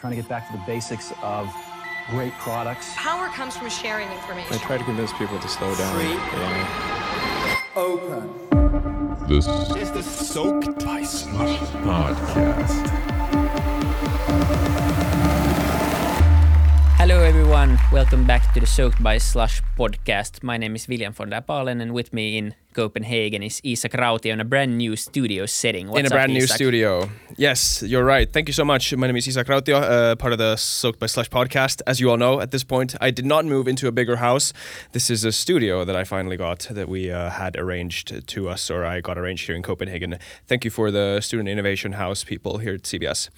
trying to get back to the basics of great products. Power comes from sharing information. I try to convince people to slow down. Free. Yeah. Open. This is the Soaked by Slush podcast. Hello, everyone. Welcome back to the Soaked by Slush podcast. My name is William von der Palen, and with me in Copenhagen is Isak Rauti on a brand new studio setting. What's in a up, brand new Isak? studio. Yes, you're right. Thank you so much. My name is Isak Rautio, uh, part of the Soaked by Slush podcast. As you all know, at this point, I did not move into a bigger house. This is a studio that I finally got that we uh, had arranged to us, or I got arranged here in Copenhagen. Thank you for the Student Innovation House people here at CBS.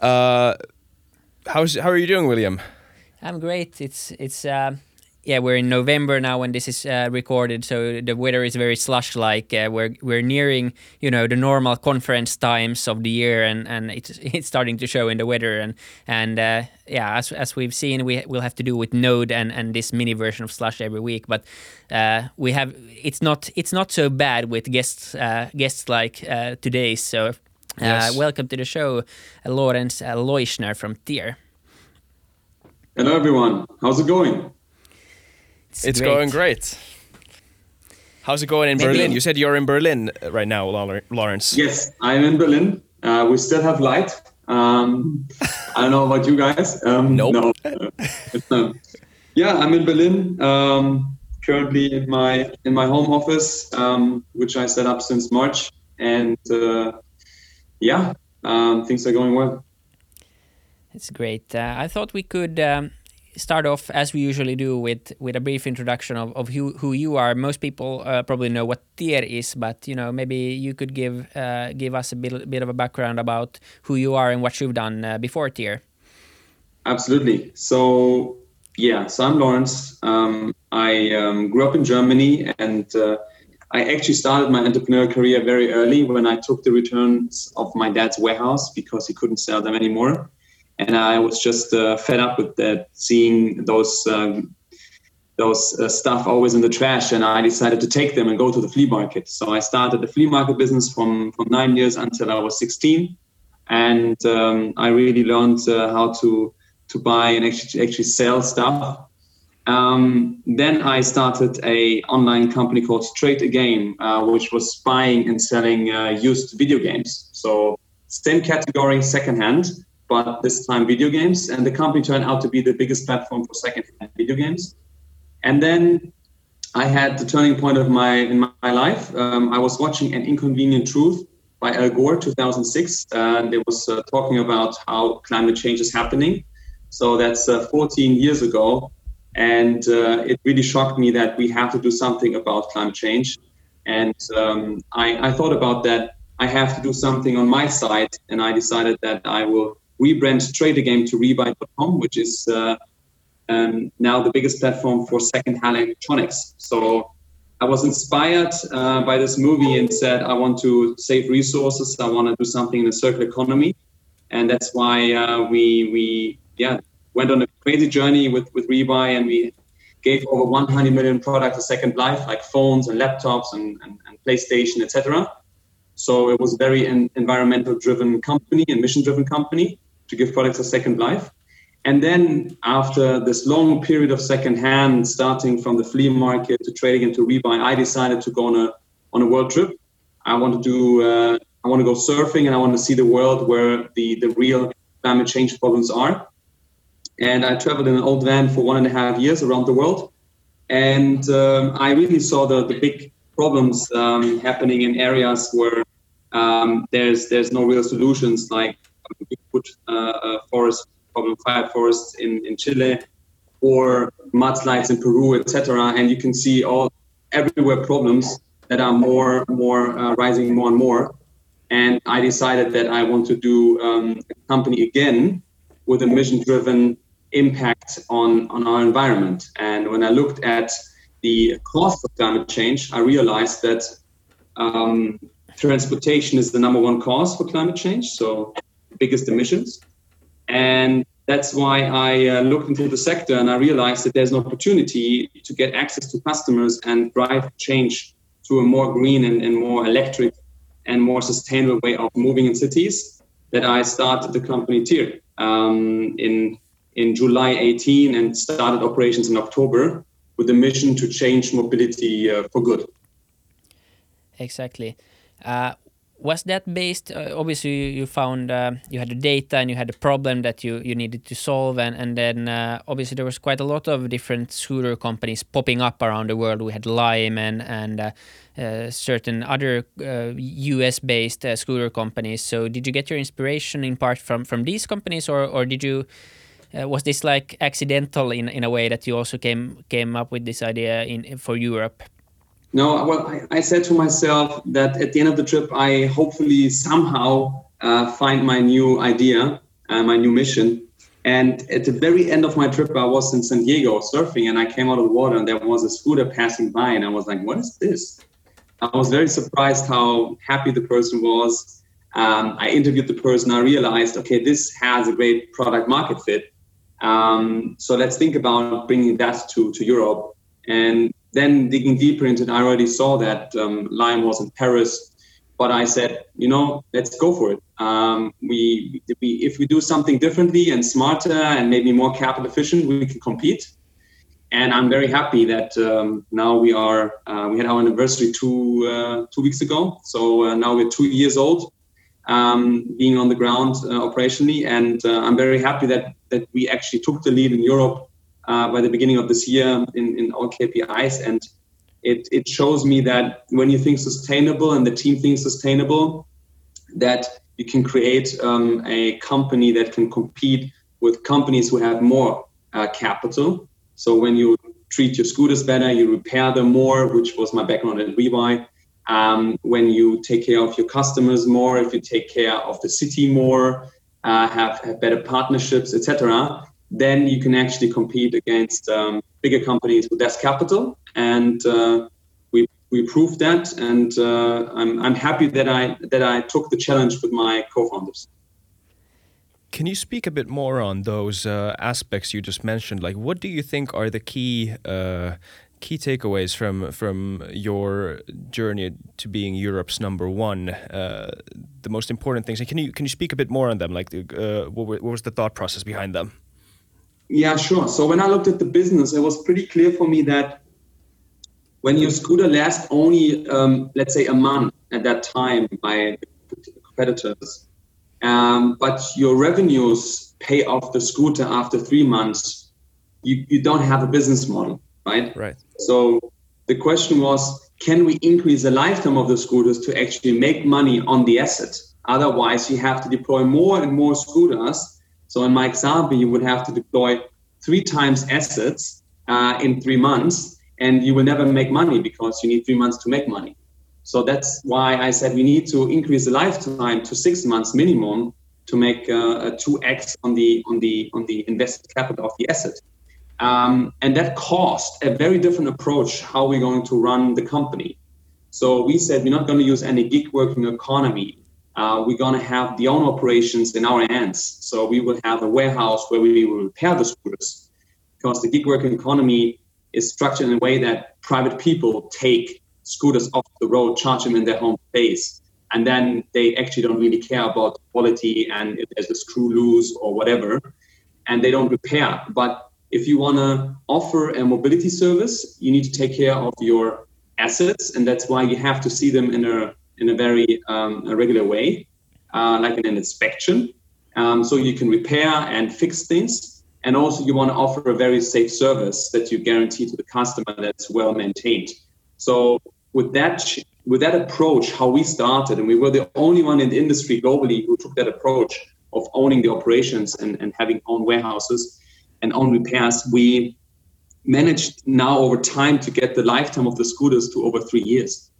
Uh, how's how are you doing, William? I'm great. It's it's uh, yeah. We're in November now when this is uh, recorded, so the weather is very slush-like. Uh, we're we're nearing you know the normal conference times of the year, and, and it's it's starting to show in the weather. And and uh, yeah, as as we've seen, we will have to do with Node and, and this mini version of Slush every week. But uh, we have it's not it's not so bad with guests uh, guests like uh, today's. So uh, Yes. welcome to the show, uh, Lawrence uh, Leuschner from Tier. Hello, everyone. How's it going? It's going great. How's it going in Maybe- Berlin? You said you're in Berlin uh, right now, Lau- Lawrence. Yes, I'm in Berlin. Uh, we still have light. Um, I don't know about you guys. Um, Nope. No. Uh, yeah, I'm in Berlin. Um, currently in my in my home office, um, which I set up since March, and uh, yeah, um, things are going well. It's great. Uh, I thought we could um, start off as we usually do with with a brief introduction of, of who who you are. Most people uh, probably know what Tier is, but you know maybe you could give uh, give us a bit bit of a background about who you are and what you've done uh, before Tier. Absolutely. So, yeah, so I'm Lawrence. Um, I um, grew up in Germany and uh, I actually started my entrepreneurial career very early when I took the returns of my dad's warehouse because he couldn't sell them anymore. And I was just uh, fed up with that, seeing those. Um, those uh, stuff always in the trash, and I decided to take them and go to the flea market. So I started the flea market business from from nine years until I was 16, and um, I really learned uh, how to to buy and actually actually sell stuff. Um, then I started a online company called Trade a Game, uh, which was buying and selling uh, used video games. So same category, secondhand, but this time video games. And the company turned out to be the biggest platform for secondhand video games. And then I had the turning point of my in my life. Um, I was watching An Inconvenient Truth by Al Gore, 2006, and it was uh, talking about how climate change is happening. So that's uh, 14 years ago, and uh, it really shocked me that we have to do something about climate change. And um, I, I thought about that. I have to do something on my side, and I decided that I will rebrand Trade a Game to Rebuy.com, which is uh, um, now the biggest platform for second-hand electronics. So I was inspired uh, by this movie and said, I want to save resources. I want to do something in a circular economy, and that's why uh, we we yeah went on a crazy journey with with Rebuy, and we gave over 100 million products a second life, like phones and laptops and, and, and PlayStation, etc. So it was a very en- environmental-driven company and mission-driven company to give products a second life. And then after this long period of secondhand, starting from the flea market to trading into rebuy, I decided to go on a on a world trip. I want to do uh, I want to go surfing and I want to see the world where the the real climate change problems are. And I traveled in an old van for one and a half years around the world, and um, I really saw the the big problems um, happening in areas where um, there's there's no real solutions like put uh, uh, forest problem fire forests in, in Chile or mudslides in Peru, etc. And you can see all everywhere problems that are more more uh, rising more and more. And I decided that I want to do um, a company again with a mission-driven impact on on our environment. And when I looked at the cost of climate change, I realized that um, transportation is the number one cause for climate change. So biggest emissions. And that's why I uh, looked into the sector and I realized that there's an opportunity to get access to customers and drive change to a more green and, and more electric and more sustainable way of moving in cities that I started the company Tier. um, in in July 18 and started operations in October with the mission to change mobility uh, for good. Exactly. Uh, was that based? Uh, obviously, you, you found uh, you had the data and you had a problem that you, you needed to solve, and and then uh, obviously there was quite a lot of different scooter companies popping up around the world. We had Lime and and uh, uh, certain other U.S. based scooter companies. So, did you get your inspiration in part from from these companies, or or did you? was this like accidental in, in a way that you also came came up with this idea in for Europe? No, well, I, I, said to myself that at the end of the trip, I hopefully somehow uh, find my new idea, uh, my new mission. And at the very end of my trip, I was in San Diego surfing, and I came out of the water, and there was a scooter passing by, and I was like, "What is this?" I was very surprised how happy the person was. Um, I interviewed the person. I realized, okay, this has a great product market fit. Um, so let's think about bringing that to to Europe. And then digging deeper into it, I already saw that um, was in Paris, but I said, you know, let's go for it. Um, we, we, if we do something differently and smarter and maybe more capital efficient, we can compete. And I'm very happy that um, now we are. Uh, we had our anniversary two uh, two weeks ago, so uh, now we're two years old, um, being on the ground uh, operationally, and uh, I'm very happy that that we actually took the lead in Europe uh, by the beginning of this year in, in all KPIs. And it, it shows me that when you think sustainable and the team thinks sustainable, that you can create um, a company that can compete with companies who have more uh, capital. So when you treat your scooters better, you repair them more, which was my background at Rebuy. Um, when you take care of your customers more, if you take care of the city more, uh, have, have better partnerships, etc., then you can actually compete against um, bigger companies with less capital. And uh, we we proved that, and uh, I'm I'm happy that I that I took the challenge with my co-founders. Can you speak a bit more on those uh, aspects you just mentioned? Like, what do you think are the key uh, key takeaways from from your journey to being Europe's number one? Uh, the most important things. And can you can you speak a bit more on them? Like, uh, what, what was the thought process behind them? Yeah, sure. So when I looked at the business, it was pretty clear for me that when your scooter lasts only, um, let's say, a month at that time by competitors, um, but your revenues pay off the scooter after three months, you, you don't have a business model, right? Right. So the question was, can we increase the lifetime of the scooters to actually make money on the asset? Otherwise, you have to deploy more and more scooters so in my example, you would have to deploy three times assets uh, in three months, and you will never make money because you need three months to make money. So that's why I said we need to increase the lifetime to six months minimum to make uh, a two x on the on the on the invested capital of the asset. Um, and that cost a very different approach how we're going to run the company. So we said we're not going to use any gig working economy uh, we're going to have the own operations in our hands. So we will have a warehouse where we will repair the scooters because the gig working economy is structured in a way that private people take scooters off the road, charge them in their home base, and then they actually don't really care about quality and if there's a screw loose or whatever, and they don't repair. But if you want to offer a mobility service, you need to take care of your assets, and that's why you have to see them in a in a very um, a regular way, uh, like an inspection. Um, so you can repair and fix things. And also, you want to offer a very safe service that you guarantee to the customer that's well maintained. So, with that, with that approach, how we started, and we were the only one in the industry globally who took that approach of owning the operations and, and having own warehouses and own repairs, we managed now over time to get the lifetime of the scooters to over three years.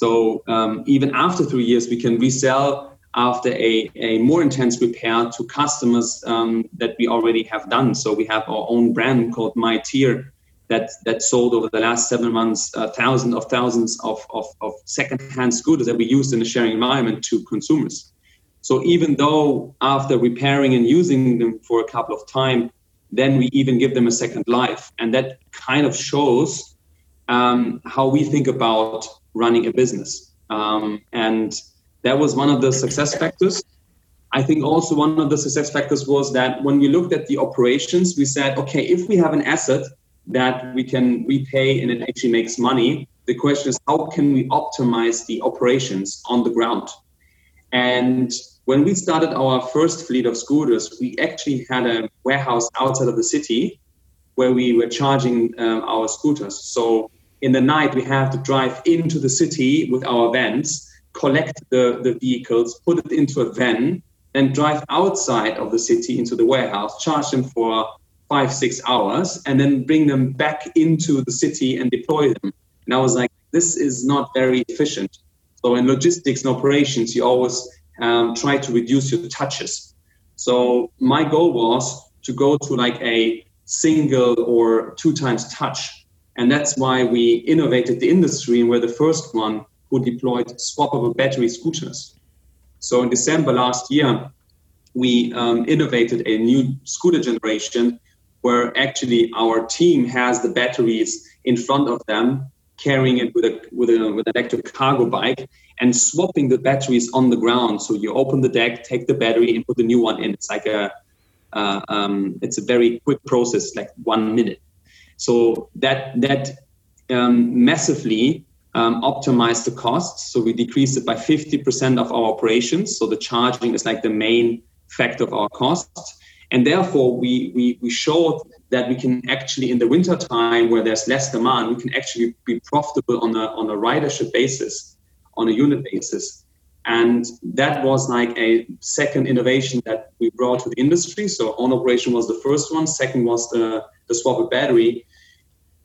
So um, even after three years, we can resell after a, a more intense repair to customers um, that we already have done. So we have our own brand called MyTier that that sold over the last seven months uh, thousands of thousands of, of, of second-hand scooters that we used in a sharing environment to consumers. So even though after repairing and using them for a couple of time, then we even give them a second life, and that kind of shows um, how we think about running a business. Um, and that was one of the success factors. I think also one of the success factors was that when we looked at the operations, we said, okay, if we have an asset that we can repay and it actually makes money, the question is how can we optimize the operations on the ground? And when we started our first fleet of scooters, we actually had a warehouse outside of the city where we were charging um, our scooters. So in the night, we have to drive into the city with our vans, collect the, the vehicles, put it into a van, then drive outside of the city into the warehouse, charge them for five, six hours, and then bring them back into the city and deploy them. And I was like, this is not very efficient. So in logistics and operations, you always um, try to reduce your touches. So my goal was to go to like a single or two times touch. And that's why we innovated the industry and we're the first one who deployed swappable battery scooters. So in December last year, we um, innovated a new scooter generation where actually our team has the batteries in front of them, carrying it with a with a with an electric cargo bike and swapping the batteries on the ground. So you open the deck, take the battery, and put the new one in. It's like a uh, um, it's a very quick process, like one minute. So that that um, massively um, optimize the costs. So we decreased it by 50% of our operations. So the charging is like the main factor of our costs. And therefore, we, we, we showed that we can actually, in the winter time where there's less demand, we can actually be profitable on a, on a ridership basis, on a unit basis. And that was like a second innovation that we brought to the industry. So on operation was the first one. Second was the, the swap battery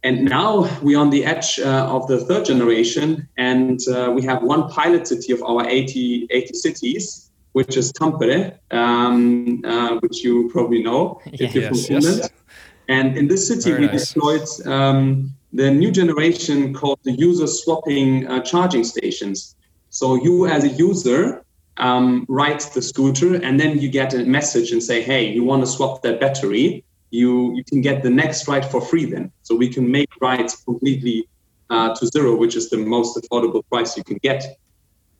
and now we're on the edge uh, of the third generation, and uh, we have one pilot city of our 80, 80 cities, which is Tampere, um, uh, which you probably know if you're yes, from Finland. Yes. And in this city, Very we nice. deployed um, the new generation called the user swapping uh, charging stations. So you, as a user, um, write the scooter, and then you get a message and say, "Hey, you want to swap that battery?" You you can get the next ride for free then. So we can make rides completely uh, to zero, which is the most affordable price you can get.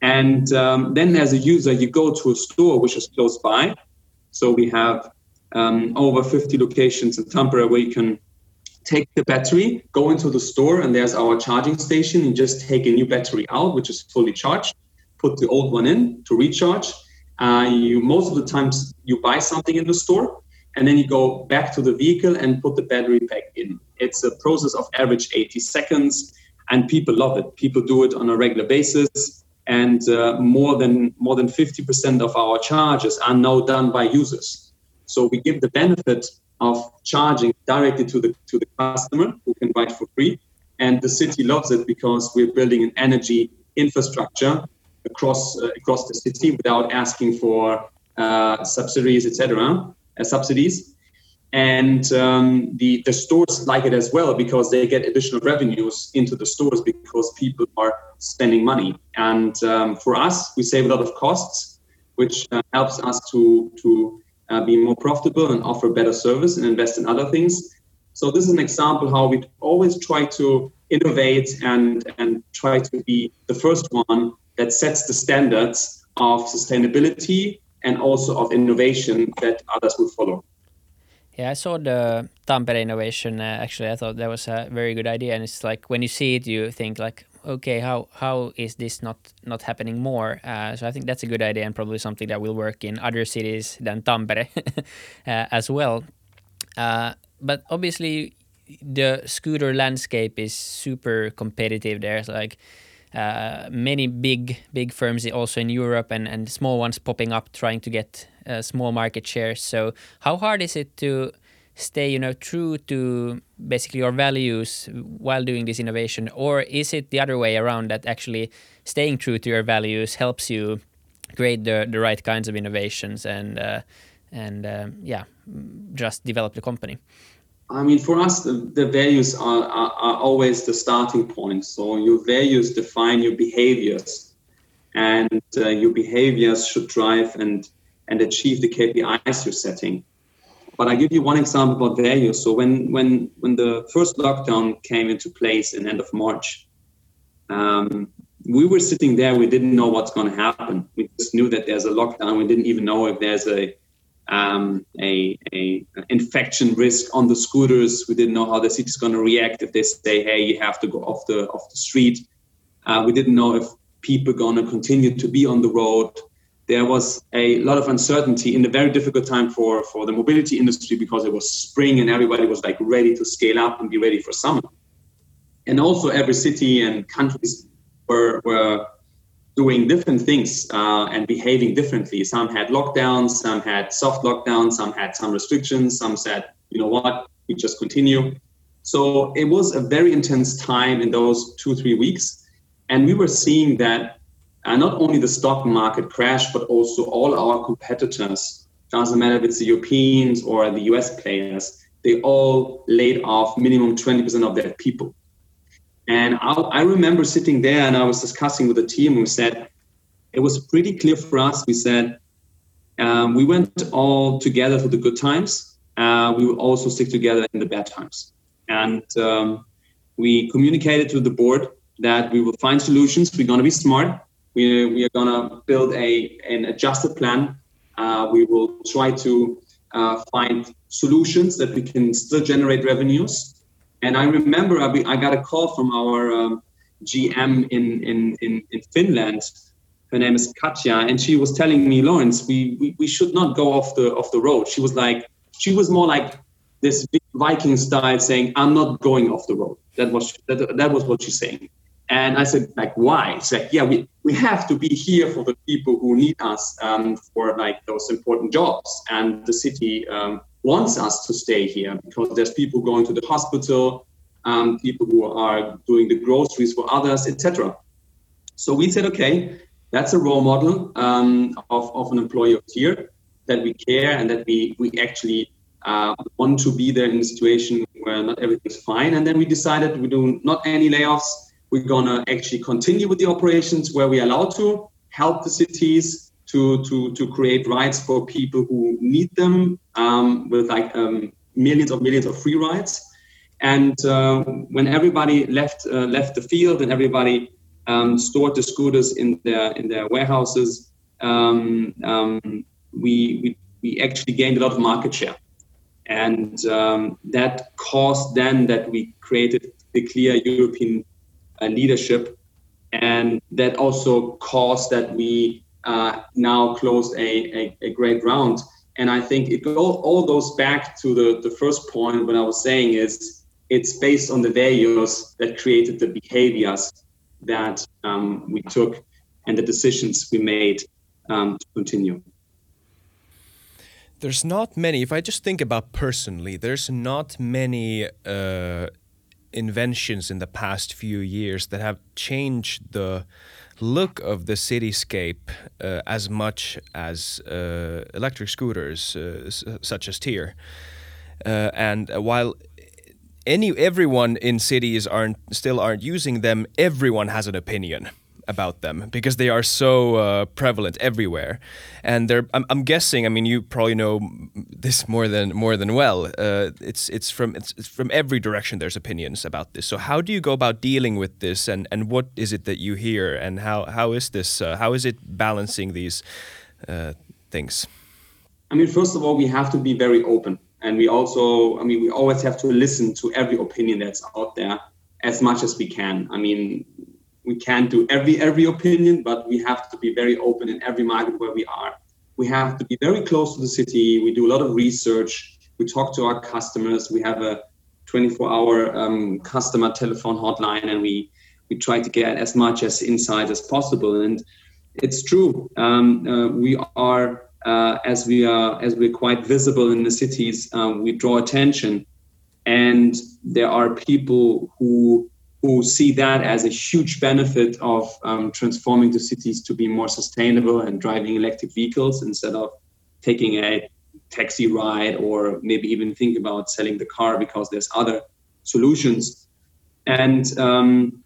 And um, then as a user, you go to a store which is close by. So we have um, over 50 locations in Tampere where you can take the battery, go into the store, and there's our charging station. You just take a new battery out, which is fully charged, put the old one in to recharge. Uh, you most of the times you buy something in the store, and then you go back to the vehicle and put the battery back in. It's a process of average 80 seconds, and people love it. People do it on a regular basis, and uh, more than more than 50% of our charges are now done by users. So we give the benefit of charging directly to the to the customer who can ride for free, and the city loves it because we're building an energy infrastructure across uh, across the city without asking for uh, subsidies, etc subsidies. And um, the, the stores like it as well because they get additional revenues into the stores because people are spending money. And um, for us, we save a lot of costs, which uh, helps us to, to uh, be more profitable and offer better service and invest in other things. So this is an example how we always try to innovate and, and try to be the first one that sets the standards of sustainability and also of innovation that others will follow. Yeah, I saw the Tampere innovation. Uh, actually, I thought that was a very good idea, and it's like when you see it, you think like, okay, how how is this not not happening more? Uh, so I think that's a good idea, and probably something that will work in other cities than Tampere uh, as well. Uh, but obviously, the scooter landscape is super competitive. There's like many big big firms also in Europe and, and small ones popping up trying to get uh, small market shares. So how hard is it to stay you know true to basically your values while doing this innovation or is it the other way around that actually staying true to your values helps you create the, the right kinds of innovations and uh, and um, yeah just develop the company I mean, for us, the, the values are, are, are, always the starting point. So your values define your behaviors, and uh, your behaviors should drive and and achieve the KPIs you're setting. But I give you one example about values. So when when when the first lockdown came into place in end of March, um, we were sitting there. We didn't know what's going to happen. We just knew that there's a lockdown. We didn't even know if there's a um, a, a infection risk on the scooters. We didn't know how the city's going to react if they say, "Hey, you have to go off the off the street." Uh, we didn't know if people going to continue to be on the road. There was a lot of uncertainty in a very difficult time for for the mobility industry because it was spring and everybody was like ready to scale up and be ready for summer. And also, every city and countries were were doing different things uh, and behaving differently. Some had lockdowns, some had soft lockdowns, some had some restrictions, some said, you know what, we just continue. So it was a very intense time in those two, three weeks. And we were seeing that uh, not only the stock market crashed, but also all our competitors, doesn't matter if it's the Europeans or the US players, they all laid off minimum 20% of their people. And I, I, remember sitting there and I was discussing with the team. We said it was pretty clear for us. We said um, we went all together through the good times. Uh, we will also stick together in the bad times. And um, we communicated to the board that we will find solutions. We're going to be smart. We, we are going to build a an adjusted plan. Uh, we will try to uh, find solutions that we can still generate revenues and I remember I, I got a call from our um, GM in, in, in, in, Finland. Her name is Katja, and she was telling me, Lawrence, we, we, we should not go off the off the road. She was like, she was more like this Viking style, saying, "I'm not going off the road." That was that, that was what she's saying. And I said, like, why? She's like, yeah, we, we have to be here for the people who need us um, for like those important jobs. And the city um, wants us to stay here because there's people going to the hospital, um, people who are doing the groceries for others, etc. So we said, okay, that's a role model um, of, of an employee of TIER that we care and that we, we actually uh, want to be there in a situation where not everything's fine. And then we decided we do not any layoffs. We're going to actually continue with the operations where we are allowed to, help the cities, to, to, to create rights for people who need them um, with like um, millions of millions of free rides. And uh, when everybody left uh, left the field and everybody um, stored the scooters in their in their warehouses, um, um, we, we we actually gained a lot of market share, and that caused then that we created the clear European uh, leadership, and that also caused that we uh, now closed a, a, a, great round. And I think it all, all goes back to the, the first point when I was saying is it's based on the values that created the behaviors that um, we took and the decisions we made um, to continue. There's not many, if I just think about personally, there's not many uh, inventions in the past few years that have changed the look of the cityscape uh, as much as uh, electric scooters uh, such as TIER. Uh, and while any everyone in cities aren't still aren't using them, everyone has an opinion about them because they are so uh, prevalent everywhere, and they're. I'm, I'm, guessing. I mean, you probably know this more than more than well. Uh, it's it's from it's, it's, from every direction. There's opinions about this. So how do you go about dealing with this, and and what is it that you hear, and how how is this? Uh, how is it balancing these uh, things? I mean, first of all, we have to be very open, and we also, I mean, we always have to listen to every opinion that's out there as much as we can. I mean, we can't do every every opinion, but we have to be very open in every market where we are. We have to be very close to the city. We do a lot of research. We talk to our customers. We have a 24-hour um, customer telephone hotline, and we we try to get as much as insight as possible. And it's true. Um, uh, we are uh, as we are as we're quite visible in the cities. Um, we draw attention, and there are people who who see that as a huge benefit of um, transforming the cities to be more sustainable and driving electric vehicles instead of taking a taxi ride or maybe even think about selling the car because there's other solutions. And um,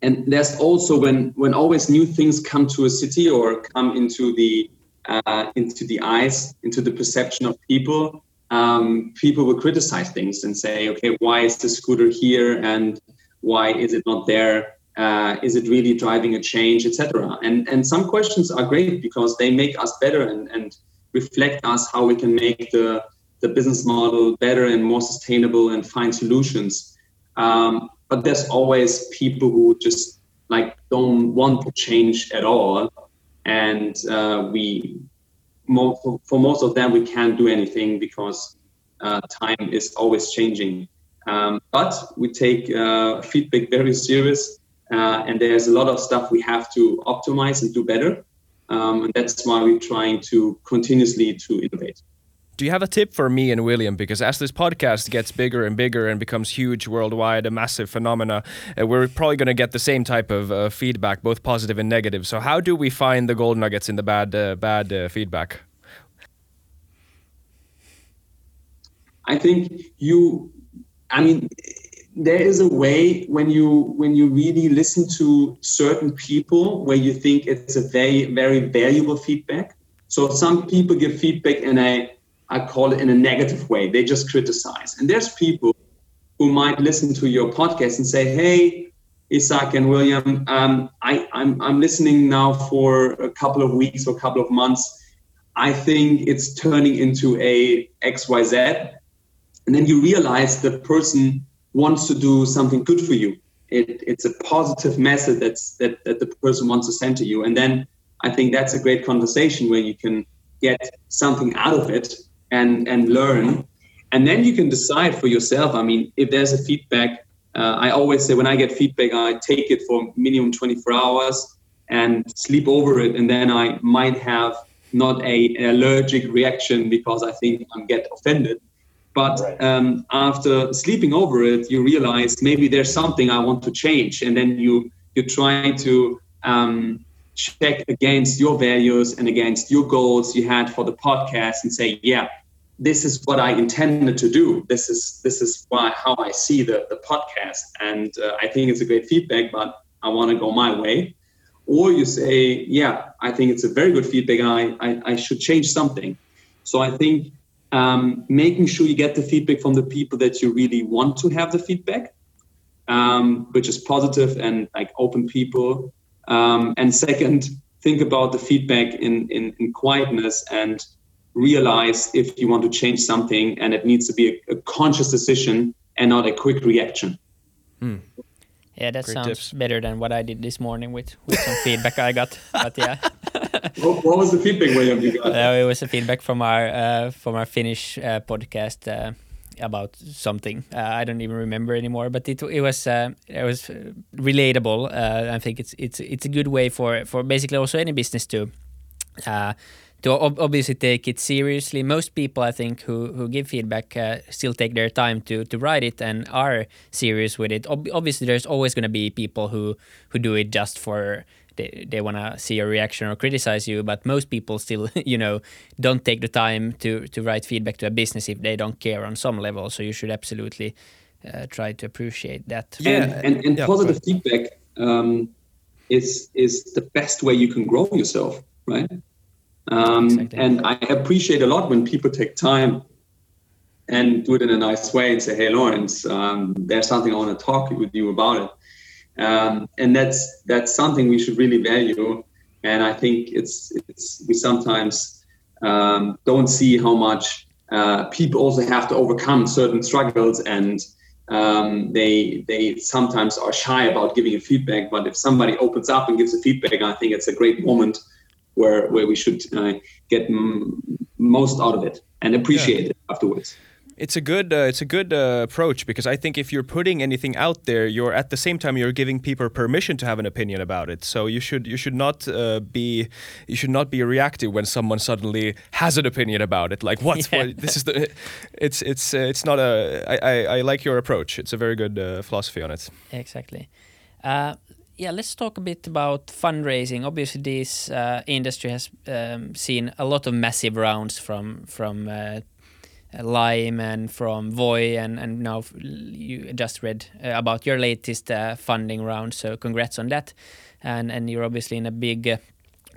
and there's also when when always new things come to a city or come into the uh, into the eyes into the perception of people um, people will criticize things and say okay why is the scooter here? And why is it not there? Uh, is it really driving a change, etc. And and some questions are great because they make us better and, and reflect us how we can make the the business model better and more sustainable and find solutions. Um, but there's always people who just like don't want to change at all, and uh, we for, for most of them we can't do anything because uh, time is always changing. Um, but we take uh, feedback very serious, uh, and there's a lot of stuff we have to optimize and do better. Um, and that's why we're trying to continuously to innovate. Do you have a tip for me and William? Because as this podcast gets bigger and bigger and becomes huge worldwide, a massive phenomena, uh, we're probably going to get the same type of uh, feedback, both positive and negative. So how do we find the gold nuggets in the bad, uh, bad uh, feedback? I think you, I mean, there is a way when you when you really listen to certain people where you think it's a very very valuable feedback. So some people give feedback in a I call it in a negative way. They just criticize. And there's people who might listen to your podcast and say, "Hey, Isak and William, um, I, I'm I'm listening now for a couple of weeks or a couple of months. I think it's turning into a X Y Z." And then you realize the person wants to do something good for you. It, it's a positive message that's that, that the person wants to send to you. And then I think that's a great conversation where you can get something out of it and and learn. And then you can decide for yourself. I mean, if there's a feedback, uh, I always say when I get feedback, I take it for minimum 24 hours and sleep over it, and then I might have not a, an allergic reaction because I think I'm get offended. But um, after sleeping over it, you realize maybe there's something I want to change, and then you you try to um, check against your values and against your goals you had for the podcast, and say, yeah, this is what I intended to do. This is this is why how I see the the podcast, and uh, I think it's a great feedback, but I want to go my way. Or you say, yeah, I think it's a very good feedback. I, I, I should change something. So I think um, making sure you get the feedback from the people that you really want to have the feedback, um, which is positive and like open people. Um, and second, think about the feedback in, in, in, quietness and realize if you want to change something and it needs to be a, a conscious decision and not a quick reaction. Hmm. Yeah, that Great sounds tips. better than what I did this morning with, with some feedback I got. But yeah. what, what was the feedback, William? You got? Uh, it was a feedback from our uh, from our Finnish uh, podcast uh, about something. Uh, I don't even remember anymore, but it it was uh, it was relatable. I think it's it's it's a good way for for basically also any business to to ob- obviously take it seriously. Most people, I think, who who give feedback uh, still take their time to to write it and are serious with it. Ob- obviously, there's always going to be people who who do it just for they, they want to see a reaction or criticize you but most people still you know don't take the time to to write feedback to a business if they don't care on some level. So you should absolutely uh, try to appreciate that. And, and, and Yeah, positive feedback um, is is the best way you can grow yourself right? Um, Exactly. and i appreciate a lot when people take time and do it in a nice way and say hey lawrence um, there's something i want to talk with you about it um, and that's that's something we should really value. And i think it's it's we sometimes um, don't see how much uh, people also have to overcome certain struggles and um, they they sometimes are shy about giving a feedback. But if somebody opens up and gives a feedback i think it's a great moment where where we should uh, get m- most out of it and appreciate it afterwards It's a good uh, it's a good uh, approach because I think if you're putting anything out there, you're at the same time you're giving people permission to have an opinion about it. So you should you should not uh, be you should not be reactive when someone suddenly has an opinion about it. Like what? Yeah. what this is the it's it's uh, it's not a I, I, I like your approach. It's a very good uh, philosophy on it. Exactly. Uh, yeah, let's talk a bit about fundraising. Obviously, this uh, industry has um, seen a lot of massive rounds from from uh, Lime and from Voi, and and now you just read uh, about your latest uh, funding round. So congrats on that. And and you're obviously in a big. Uh,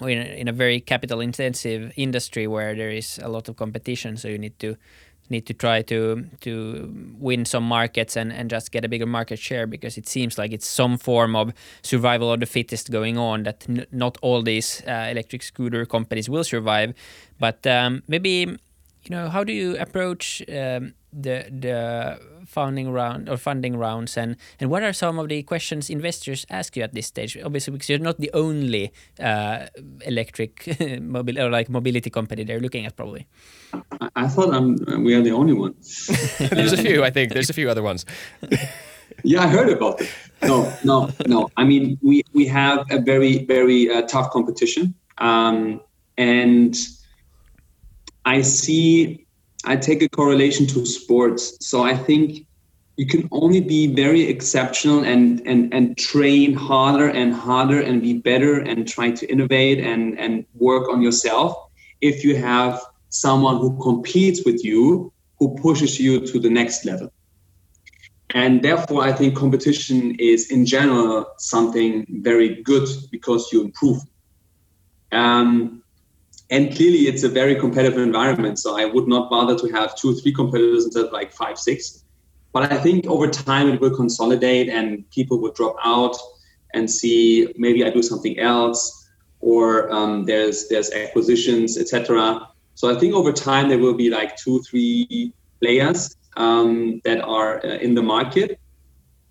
in, a, in a very capital intensive industry where there is a lot of competition so you need to need to try to to win some markets and, and just get a bigger market share because it seems like it's some form of survival of the fittest going on that not all these uh, electric scooter companies will survive but um, maybe you know how do you approach um, the the funding round or funding rounds and and what are some of the questions investors ask you at this stage obviously because you're not the only uh, electric mobile or like mobility company they're looking at probably I, I thought I'm, we are the only one. There's a few, I think. There's a few other ones. Yeah, I heard about it. No, no, no. I mean, we we have a very very uh, tough competition, um, and I see. I take a correlation to sports, so I think you can only be very exceptional and and and train harder and harder and be better and try to innovate and and work on yourself if you have someone who competes with you who pushes you to the next level and therefore i think competition is in general something very good because you improve um, and clearly it's a very competitive environment so i would not bother to have two three competitors instead of like five six. But i think over time it will consolidate and people will drop out and see maybe i do something else or um, there's there's acquisitions etc so i think over time there will be like two three players um, that are uh, in the market.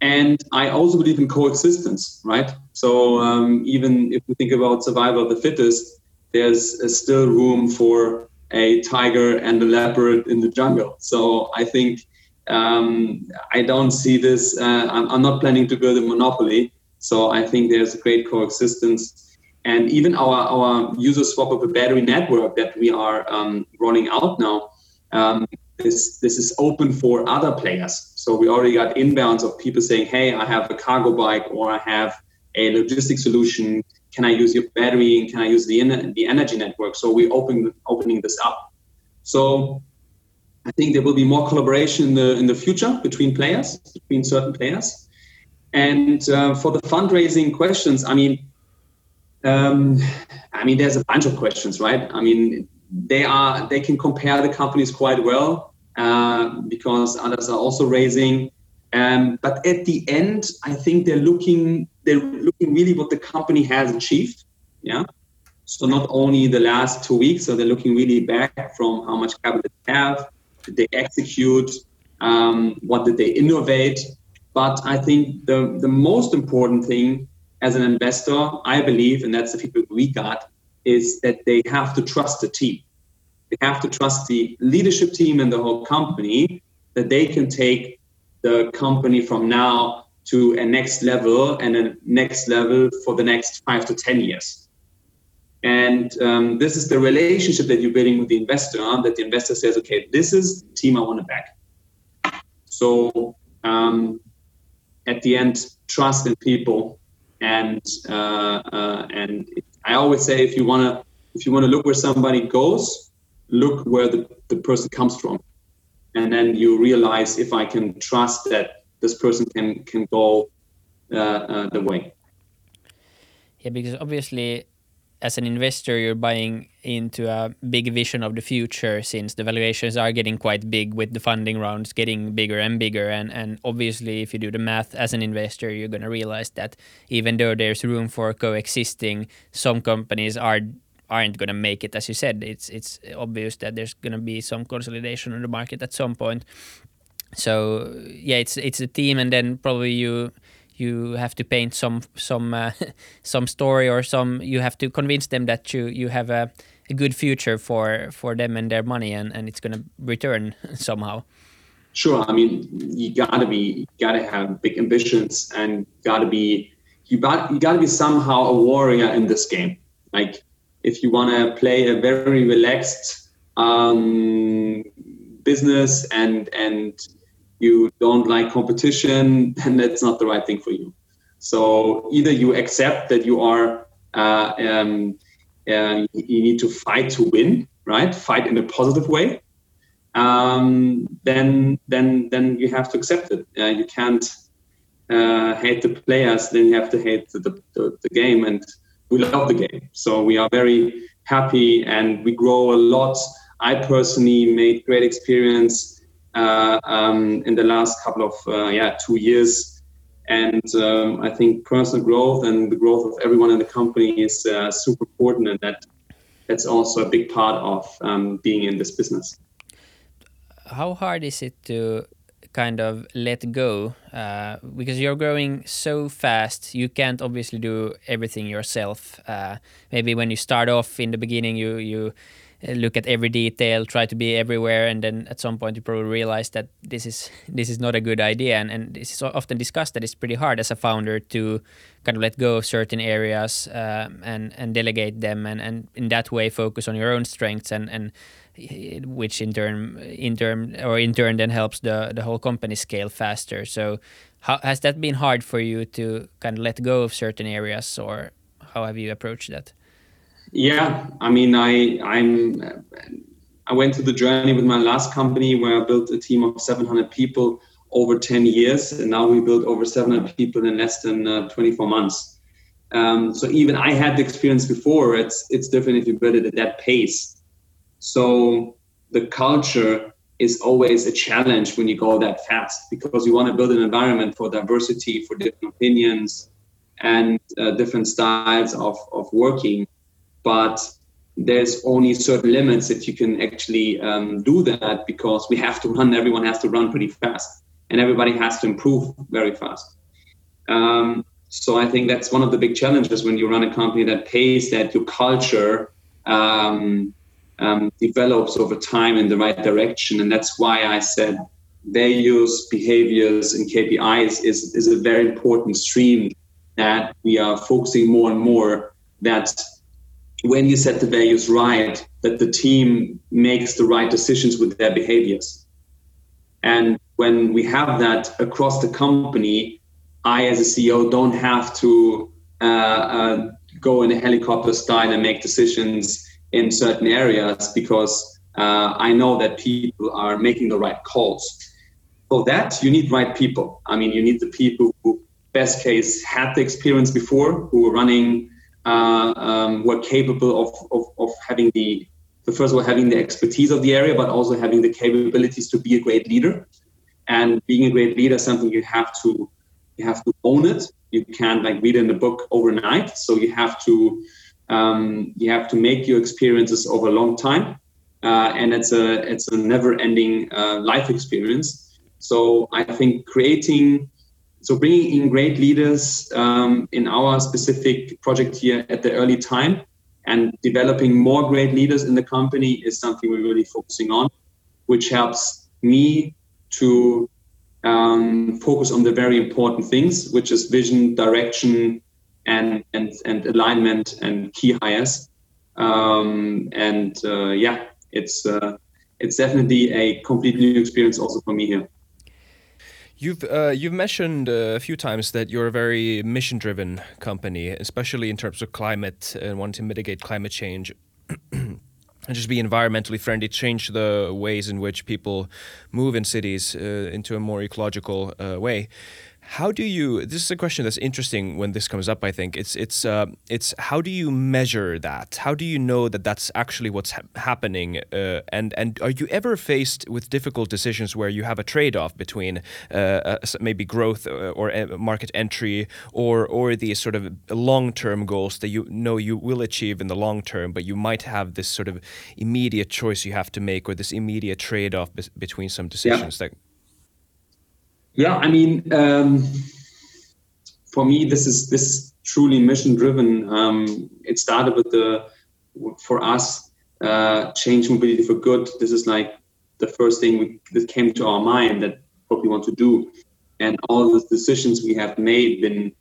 And I also believe in coexistence, right? So um, even if we think about survival of the fittest, there's uh, still room for a tiger and a leopard in the jungle. So I think um, I don't see this. Uh, I'm, I'm, not planning to build a monopoly. So I think there's a great coexistence. And even our, our user swap of a battery network that we are um, rolling out now, um, this, this is open for other players. So we already got inbounds of people saying, hey, I have a cargo bike or I have a logistic solution. Can I use your battery and can I use the, the energy network? So we're open, opening this up. So I think there will be more collaboration in the, in the future between players, between certain players. And uh, for the fundraising questions, I mean, um, I mean, there's a bunch of questions, right? I mean, they are they can compare the companies quite well uh, because others are also raising. Um, but at the end, I think they're looking they're looking really what the company has achieved. Yeah. So not only the last two weeks, so they're looking really back from how much capital they have, did they execute, um, what did they innovate. But I think the the most important thing as an investor, I believe, and that's the feedback we got, is that they have to trust the team. They have to trust the leadership team and the whole company that they can take the company from now to a next level and a next level for the next five to 10 years. And um, this is the relationship that you're building with the investor, that the investor says, okay, this is the team I want to back. So um, at the end, trust in people and uh, uh, and I always say if you wanna if you wanna look where somebody goes, look where the, the person comes from, and then you realize if I can trust that this person can can go uh, uh, the way. Yeah, because obviously as an investor, you're buying into a big vision of the future since the valuations are getting quite big with the funding rounds getting bigger and bigger. And, and obviously, if you do the math as an investor, you're going to realize that even though there's room for coexisting, some companies are aren't going to make it as you said it's it's obvious that there's going to be some consolidation on the market at some point so yeah it's it's a team and then probably you you have to paint some some uh, some story or some you have to convince them that you you have a, a good future for for them and their money and and it's going to return somehow. Sure i mean you gotta be gotta have big ambitions and gotta be you got you gotta be somehow a warrior in this game. Like if you want to play a very relaxed um, business and and you don't like competition, then that's not the right thing for you. So either you accept that you are uh, um, uh, you need to fight to win, right? Fight in a positive way. Um, then then then you have to accept it. Uh, you can't uh, hate the players. Then you have to hate the, the, the game, and we love the game. So we are very happy, and we grow a lot I personally made great experience um, in the last couple of uh, yeah two years, and um, I think personal growth and the growth of everyone in the company is uh, super important, and that that's also a big part of um, being in this business. How hard is it to kind of let go uh, because you're growing so fast you can't obviously do everything yourself uh, maybe when you start off in the beginning you you uh, look at every detail try to be everywhere and then at some point you probably realize that this is this is not a good idea. And, and this is often discussed that it's pretty hard as a founder to kind of let go of certain areas um, and and delegate them and, and in that way focus on your own strengths and and which in turn in turn or in turn then helps the the whole company scale faster. So how has that been hard for you to kind of let go of certain areas or how have you approached that yeah i mean i i'm i went through the journey with my last company where i built a team of 700 people over 10 years and now we built over 700 people in less than uh, 24 months um, so even i had the experience before it's it's different if you build it at that pace so the culture is always a challenge when you go that fast because you want to build an environment for diversity, for different opinions, and uh, different styles of, of working. But there's only certain limits that you can actually um, do that because we have to run, everyone has to run pretty fast, and everybody has to improve very fast. Um, so I think that's one of the big challenges when you run a company that pays that your culture um, um, develops over time in the right direction. And that's why I said values, behaviors, and KPIs is, is a very important stream that we are focusing more and more that when you set the values right, that the team makes the right decisions with their behaviors. And when we have that across the company, I, as a CEO, don't have to uh, uh, go in a helicopter style and make decisions in certain areas because uh, I know that people are making the right calls. For that, you need right people. I mean, you need the people who, best case, had the experience before, who were running, uh, um, were capable of, of, of having the, the, first of all, having the expertise of the area, but also having the capabilities to be a great leader. And being a great leader is something you have to you have to own it. You can't like read in the book overnight. So you have to um, you have to make your experiences over a long time, uh, and it's a it's a never-ending uh, life experience. So I think creating, so bringing in great leaders um, in our specific project here at the early time, and developing more great leaders in the company is something we're really focusing on, which helps me to um, focus on the very important things, which is vision, direction, and and and alignment and key hires. Um, and uh, yeah, it's uh, it's definitely a complete new experience also for me here. You've uh, you've mentioned uh, a few times that you're a very mission-driven company, especially in terms of climate and wanting to mitigate climate change. and just be environmentally friendly, change the ways in which people move in cities uh, into a more ecological uh, way. How do you? This is a question that's interesting when this comes up. I think it's it's uh, it's how do you measure that? How do you know that that's actually what's ha- happening? Uh, and and are you ever faced with difficult decisions where you have a trade off between uh, uh maybe growth uh, or market entry or or the sort of long term goals that you know you will achieve in the long term, but you might have this sort of immediate choice you have to make or this immediate trade off be- between some decisions yeah. that yeah, I mean, um, for me, this is this is truly mission driven. Um, it started with the for us uh, change mobility for good. This is like the first thing we, that came to our mind that what we want to do, and all the decisions we have made been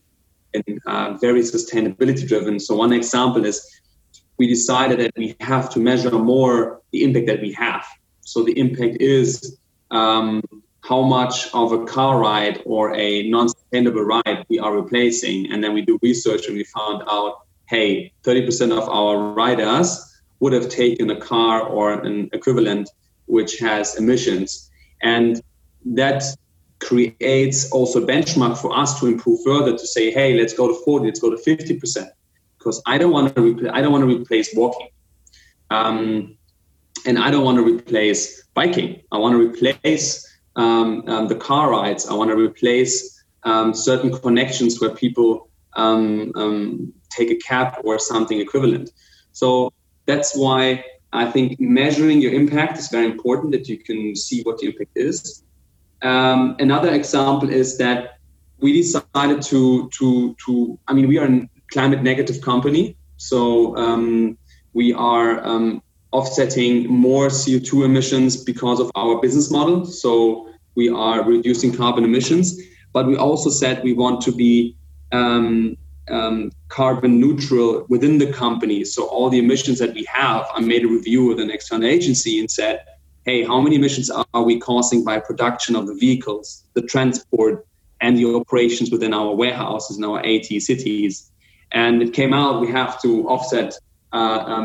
been uh, very sustainability driven. So one example is we decided that we have to measure more the impact that we have. So the impact is um, how much of a car ride or a non-sustainable ride we are replacing. And then we do research and we found out, hey, 30% of our riders would have taken a car or an equivalent which has emissions. And that creates also a benchmark for us to improve further to say, hey, let's go to 40, let's go to 50%. Because I don't want to repl- I don't want to replace walking. Um, and I don't want to replace biking. I want to replace um, um, the car rides. I want to replace um, certain connections where people um, um, take a cab or something equivalent. So that's why I think measuring your impact is very important that you can see what the impact is. Um, another example is that we decided to to to. I mean, we are a climate negative company, so we are offsetting more CO2 emissions because of our business model. So we are reducing carbon emissions, but we also said we want to be um, um, carbon neutral within the company. So all the emissions that we have, I made a review with an external agency and said, hey, how many emissions are we causing by production of the vehicles, the transport, and the operations within our warehouses in our 80 cities? And it came out we have to offset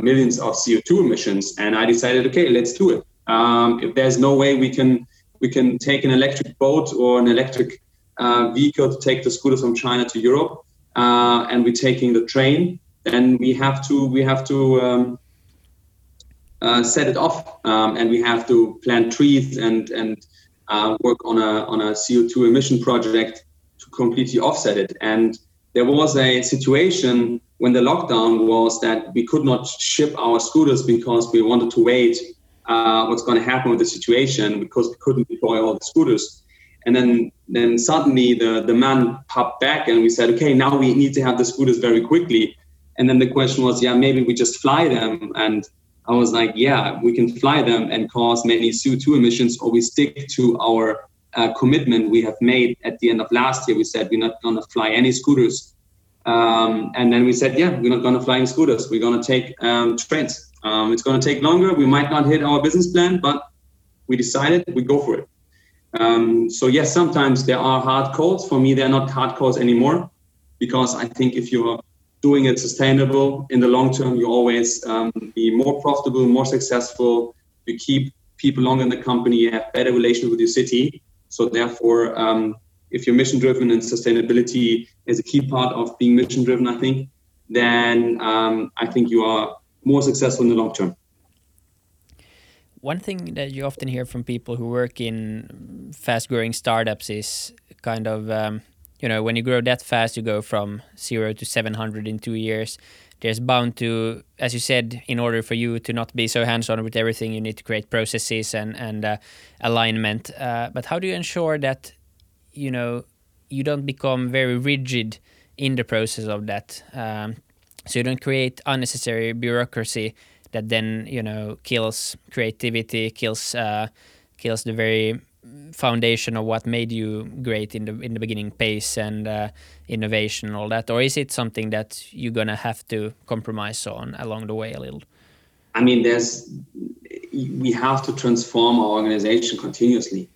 millions of CO2 emissions. And I decided, okay, let's do it. Um, if there's no way we can we can take an electric boat or an electric uh, vehicle to take the scooters from China to Europe, uh, and we're taking the train, then we have to we have to um, uh, set it off, um, and we have to plant trees and and uh, work on a on a CO2 emission project to completely offset it. And there was a situation when the lockdown was that we could not ship our scooters because we wanted to wait uh, what's going to happen with the situation because we couldn't deploy all the scooters. And then, then suddenly the, man popped back and we said, okay, now we need to have the scooters very quickly. And then the question was, yeah, maybe we just fly them. And I was like, yeah, we can fly them and cause many CO2 emissions, or we stick to our uh, commitment we have made at the end of last year. We said we're not going to fly any scooters. Um, and then we said, yeah, we're not going to fly in scooters. We're going to take um, trains. Um, it's going to take longer. We might not hit our business plan, but we decided we go for it. Um, so yes, sometimes there are hard calls. For me, they're not hard calls anymore because I think if you're doing it sustainable in the long term, you always um, be more profitable, more successful. You keep people longer in the company. You have better relations with your city. So therefore, um, if you're mission driven and sustainability is a key part of being mission driven, I think, then um, I think you are more successful in the long term. One thing that you often hear from people who work in fast growing startups is kind of, um, you know, when you grow that fast, you go from zero to 700 in two years. There's bound to, as you said, in order for you to not be so hands on with everything, you need to create processes and, and uh, alignment. Uh, but how do you ensure that, you know, you don't become very rigid in the process of that? Um, so you don't create unnecessary bureaucracy that then you know kills creativity, kills uh, kills the very foundation of what made you great in the in the beginning, pace and uh, innovation, all that, or is it something that you're gonna have to compromise on along the way a little? I mean, there's we have to transform our organization continuously.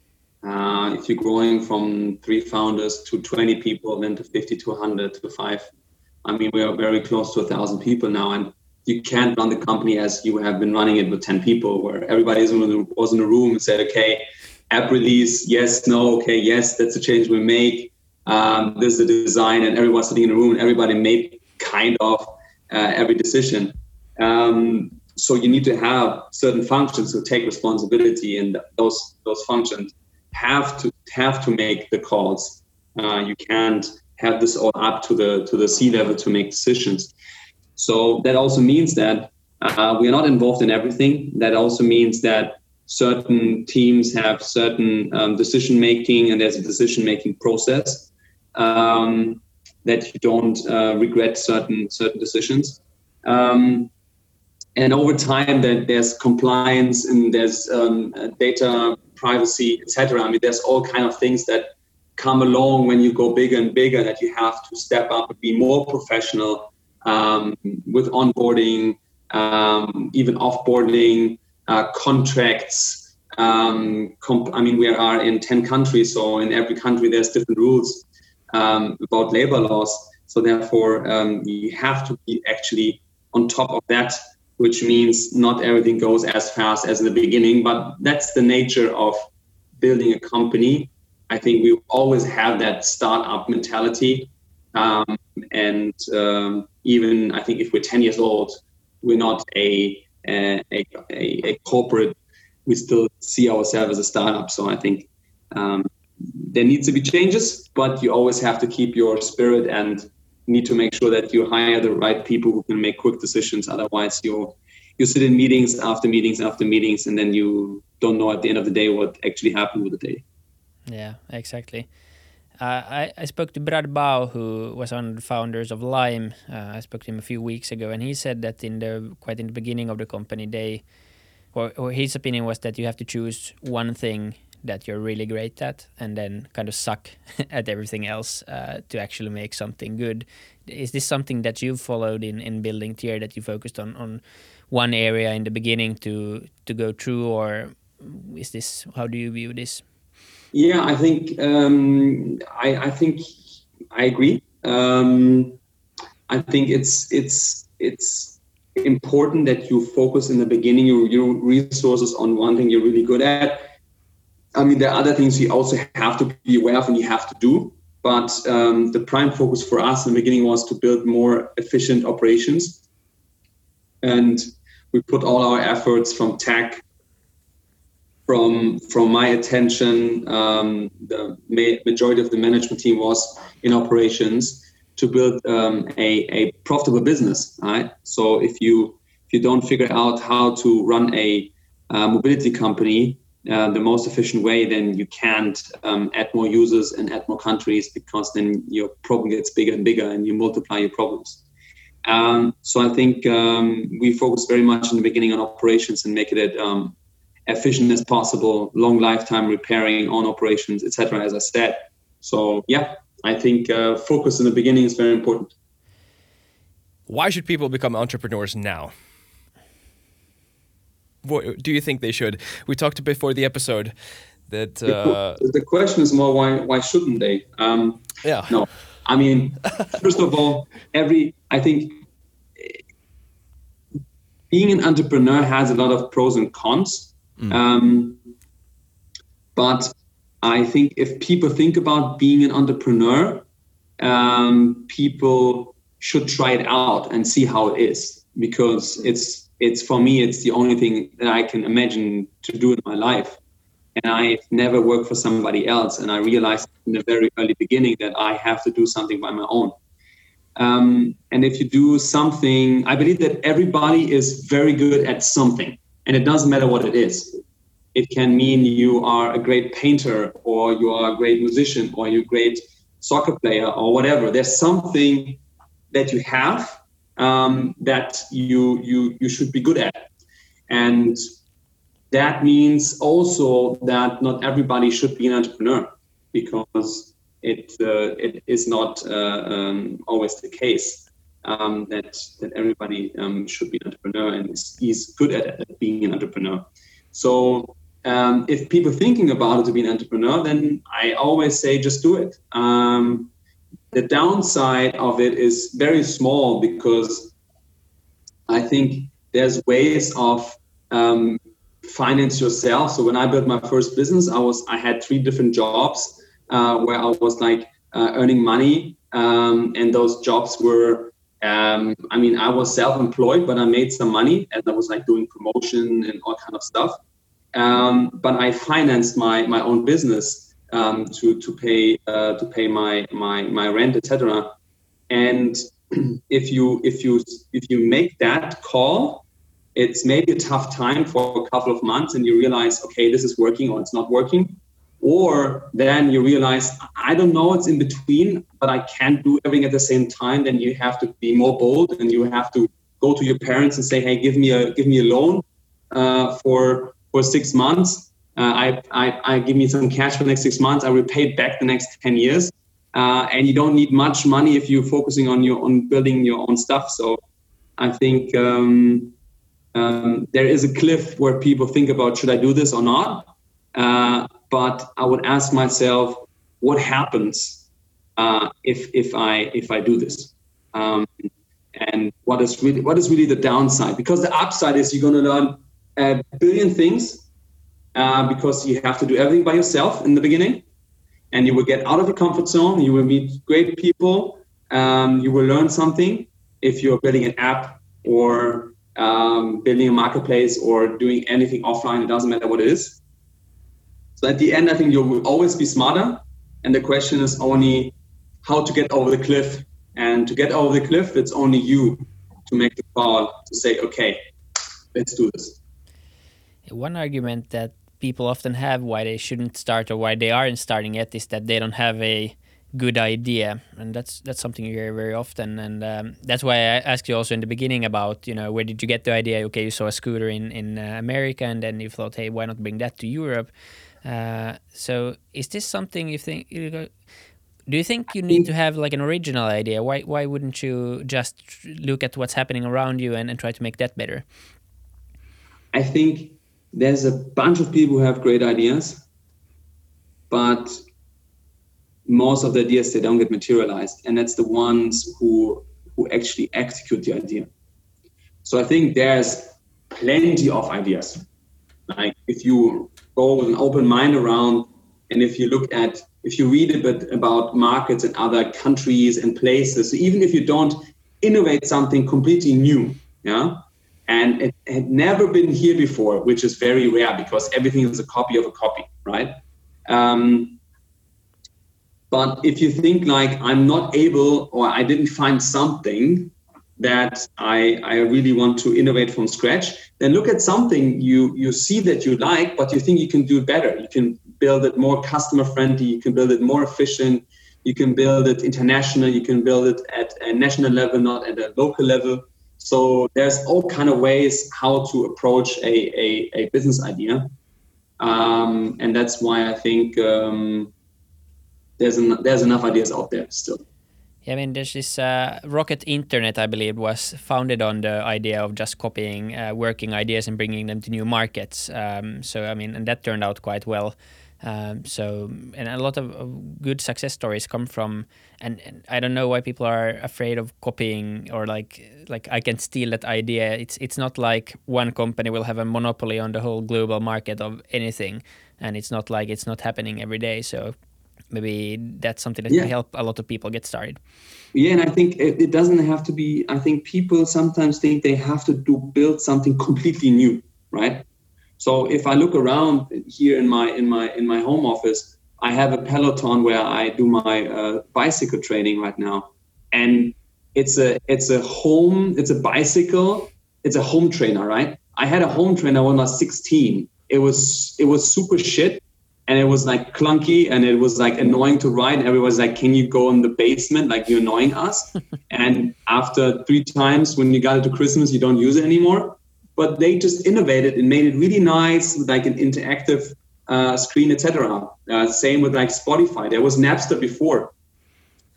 Uh, if you're growing from three founders to 20 people, then to 50 to 100 to five, I mean, we are very close to a thousand people now, and you can't run the company as you have been running it with 10 people, where everybody was in a room and said, okay, app release, yes, no, okay, yes, that's a change we make. Um, this is the design, and everyone's sitting in a room, and everybody made kind of uh, every decision. Um, so you need to have certain functions to take responsibility, and those those functions have to have to make the calls. Uh, you can't have this all up to the to the C level to make decisions. So that also means that uh, we are not involved in everything. That also means that certain teams have certain um, decision making, and there's a decision making process um, that you don't uh, regret certain certain decisions. Um, and over time, that there's compliance and there's um, data privacy, etc. I mean, there's all kind of things that come along when you go bigger and bigger that you have to step up and be more professional um, with onboarding, um, even offboarding, uh, contracts. Um, comp- I mean, we are in 10 countries, so in every country there's different rules um, about labor laws. So therefore, um, you have to be actually on top of that, which means not everything goes as fast as in the beginning, but that's the nature of building a company I think we always have that startup mentality. Um, and um, even I think if we're 10 years old, we're not a a, a, a corporate, we still see ourselves as a startup. So I think um, there needs to be changes, but you always have to keep your spirit and need to make sure that you hire the right people who can make quick decisions. Otherwise, you you sit in meetings after meetings after meetings, and then you don't know at the end of the day what actually happened with the day. Yeah, exactly. Uh, I, I spoke to Brad Bao, who was one of the founders of Lime. Uh, I spoke to him a few weeks ago, and he said that in the quite in the beginning of the company, they, or, or his opinion was that you have to choose one thing that you're really great at, and then kind of suck at everything else uh, to actually make something good. Is this something that you've followed in in building Tier that you focused on on one area in the beginning to to go through, or is this how do you view this? Yeah, I think um, I, I, think I agree. Um, I think it's it's it's important that you focus in the beginning your, your resources on one thing you're really good at. I mean, there are other things you also have to be aware of and you have to do. But um, the prime focus for us in the beginning was to build more efficient operations, and we put all our efforts from tech from from my attention, um, the ma- majority of the management team was in operations to build um, a, a profitable business. Right. So if you if you don't figure out how to run a uh, mobility company uh, the most efficient way, then you can't um, add more users and add more countries because then your problem gets bigger and bigger and you multiply your problems. Um, so I think um, we focus very much in the beginning on operations and make it um, efficient as possible, long lifetime repairing on operations, etc. As I said, so yeah, I think uh, focus in the beginning is very important. Why should people become entrepreneurs now? What do you think they should? We talked before the episode that uh... the question is more why why shouldn't they? Um, yeah. No, I mean, first of all, every I think being an entrepreneur has a lot of pros and cons Mm. Um, but I think if people think about being an entrepreneur, um, people should try it out and see how it is because it's it's for me it's the only thing that I can imagine to do in my life. And I've never worked for somebody else, and I realized in the very early beginning that I have to do something by my own. Um, and if you do something, I believe that everybody is very good at something and it doesn't matter what it is. It can mean you are a great painter, or you are a great musician, or you're a great soccer player, or whatever. There's something that you have um, that you you you should be good at, and that means also that not everybody should be an entrepreneur because it uh, it is not uh, um, always the case um, that that everybody um, should be an entrepreneur and is, is good at, at, being an entrepreneur. So um, if people thinking about it to be an entrepreneur, then I always say just do it. The downside of it is very small because I think there's ways of um, finance yourself. So when I built my first business, I was I had three different jobs uh, where I was like uh, earning money, um, and those jobs were um, I mean, I was self-employed, but I made some money, and I was like doing promotion and all kind of stuff. Um, but I financed my my own business um, to to pay uh, to pay my my my rent, etc. And if you if you if you make that call, it's maybe a tough time for a couple of months, and you realize, okay, this is working or it's not working. Or then you realize i don't know it's in between but i can't do everything at the same time. Then you have to be more bold and you have to go to your parents and say hey give me a give me a loan uh, for for six months I, I, I give me some cash for the next six months i repay it back the next 10 years uh, and you don't need much money if you're focusing on your on building your own stuff so i think um, um, there is a cliff where people think about should i do this or not uh, but I would ask myself, what happens uh, if if I if I do this? Um, and what is really what is really the downside? Because the upside is you're going to learn a billion things uh, because you have to do everything by yourself in the beginning, and you will get out of your comfort zone. You will meet great people. Um, you will learn something if you're building an app or um, building a marketplace or doing anything offline. It doesn't matter what it is. So at the end, I think you will always be smarter. And the question is only how to get over the cliff. And to get over the cliff, it's only you to make the call to say, okay, let's do this. One argument that people often have why they shouldn't start or why they aren't starting yet is that they don't have a good idea. And that's that's something you hear very often. And um, that's why I asked you also in the beginning about you know where did you get the idea? Okay you saw a scooter in in uh, America and then you thought hey why not bring that to Europe? Uh, so is this something you think you do you think you need to have like an original idea? Why why wouldn't you just look at what's happening around you and, and try to make that better? I think there's a bunch of people who have great ideas but most of the ideas they don't get materialized. And that's the ones who who actually execute the idea. So i think there's plenty of ideas. Like if you go with an open mind around and if you look at if you read a bit about markets in other countries and places so even if you don't innovate something completely new yeah and it had never been here before which is very rare because everything is a copy of a copy right um, but if you think like I'm not able or I didn't find something that I, I really want to innovate from scratch, then look at something you, you see that you like, but you think you can do better. You can build it more customer friendly, you can build it more efficient, you can build it international, you can build it at a national level, not at a local level. So there's all kind of ways how to approach a, a, a business idea. Um, and that's why I think um, there's en- there's enough ideas out there still. Yeah, I mean, there's this uh, Rocket Internet, I believe, was founded on the idea of just copying uh, working ideas and bringing them to new markets. Um, so, I mean, and that turned out quite well. Um, so, and a lot of, of, good success stories come from, and, and, I don't know why people are afraid of copying or like, like I can steal that idea. It's it's not like one company will have a monopoly on the whole global market of anything, and it's not like it's not happening every day. So maybe that's something that yeah. can help a lot of people get started yeah and i think it, it, doesn't have to be i think people sometimes think they have to do build something completely new right so if i look around here in my in my in my home office i have a peloton where i do my uh, bicycle training right now and it's a it's a home it's a bicycle it's a home trainer right i had a home trainer when i was 16 it was it was super shit and it was like clunky and it was like annoying to ride. Everyone's like, "Can you go in the basement? Like you're annoying us." and after three times, when you got it to Christmas, you don't use it anymore. But they just innovated and made it really nice, with like an interactive uh, screen, etc. Uh, same with like Spotify. There was Napster before,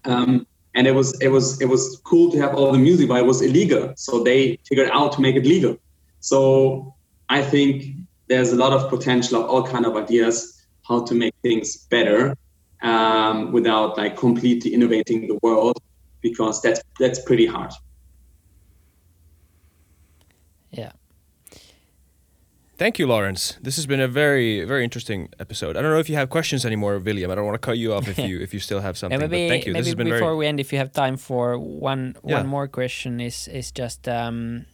um, and it was it was it was cool to have all the music, but it was illegal. So they figured out to make it legal. So I think there's a lot of potential of all kind of ideas how to make things better um, without like completely innovating the world because that's that's pretty hard yeah Thank you, Lawrence. This has been a very, very interesting episode. I don't know if you have questions anymore, William. I don't want to cut you off if you if you still have something. Yeah, maybe, thank you. Maybe this has been before very... we end, if you have time for one yeah. one more question, is is just um,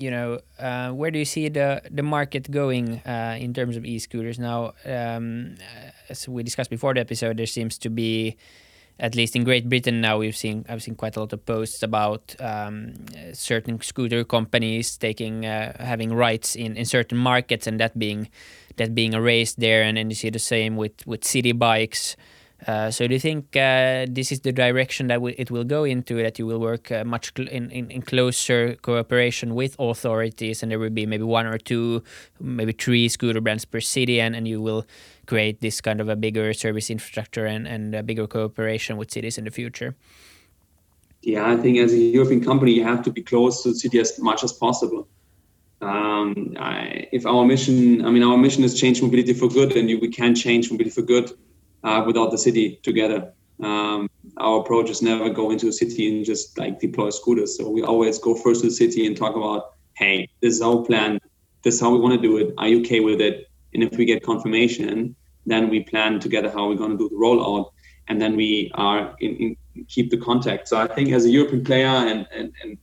you know, uh, where do you see the the market going uh, in terms of e-scooters now? Um, as we discussed before the episode, there seems to be, at least in Great Britain now, we've seen I've seen quite a lot of posts about um, certain scooter companies taking uh, having rights in, in certain markets and that being that being erased there, and then you see the same with with city bikes. Uh, so do you think uh, this is the direction that it will go into, that you will work uh, much in, in, in, closer cooperation with authorities and there will be maybe one or two, maybe three scooter brands per city and, and you will create this kind of a bigger service infrastructure and, and a bigger cooperation with cities in the future? Yeah, I think as a European company, you have to be close to the city as much as possible. Um, I, if our mission, I mean, our mission is change mobility for good, and you, we can change mobility for good uh, without the city together. Um, our approach is never go into a city and just like deploy scooters. So we always go first to the city and talk about, hey, this is our plan. This is how we want to do it. Are you okay with it? And if we get confirmation, then we plan together how we're going to do the rollout. And then we are in, in keep the contact. So I think as a European player and, and, and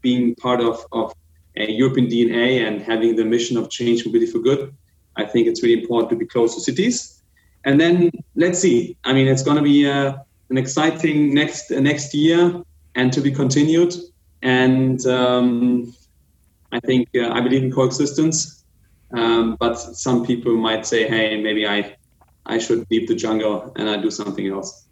being part of, of a European DNA and having the mission of change mobility for good, I think it's really important to be close to cities. And then let's see. I mean, it's going to be uh, an exciting next uh, next year and to be continued. And um, I think uh, I believe in coexistence. Um, but some people might say, "Hey, maybe I I should leave the jungle and I do something else."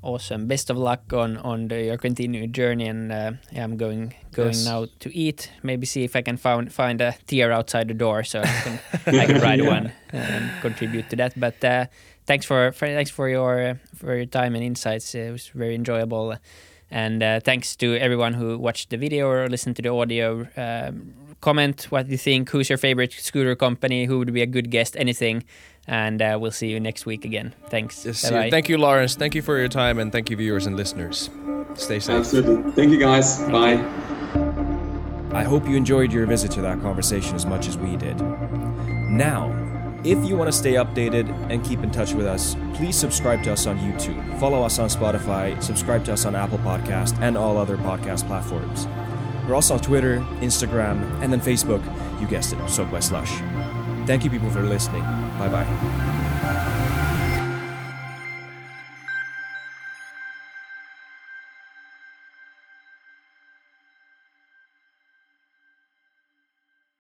Awesome. Best of luck on on the, your continued journey, and uh, yeah, I'm going going Yes. now to eat. Maybe see if I can find find a Tier outside the door, so I can I can ride Yeah. one and contribute to that. But uh, thanks for, for thanks for your uh, for your time and insights. It was very enjoyable, and uh, thanks to everyone who watched the video or listened to the audio. Um, comment what you think. Who's your favorite scooter company? Who would be a good guest? Anything. And uh, we'll see you next week again. Thanks. Yes, Bye-bye. thank you, Lawrence. Thank you for your time, and thank you, viewers and listeners. Stay safe. Absolutely. Thank you, guys. Bye. I hope you enjoyed your visit to that conversation as much as we did. Now, if you want to stay updated and keep in touch with us, please subscribe to us on YouTube, follow us on Spotify, subscribe to us on Apple Podcast and all other podcast platforms. We're also on Twitter, Instagram, and then Facebook. You guessed it, Soaked by Slush. Thank you, people, for listening. 拜拜。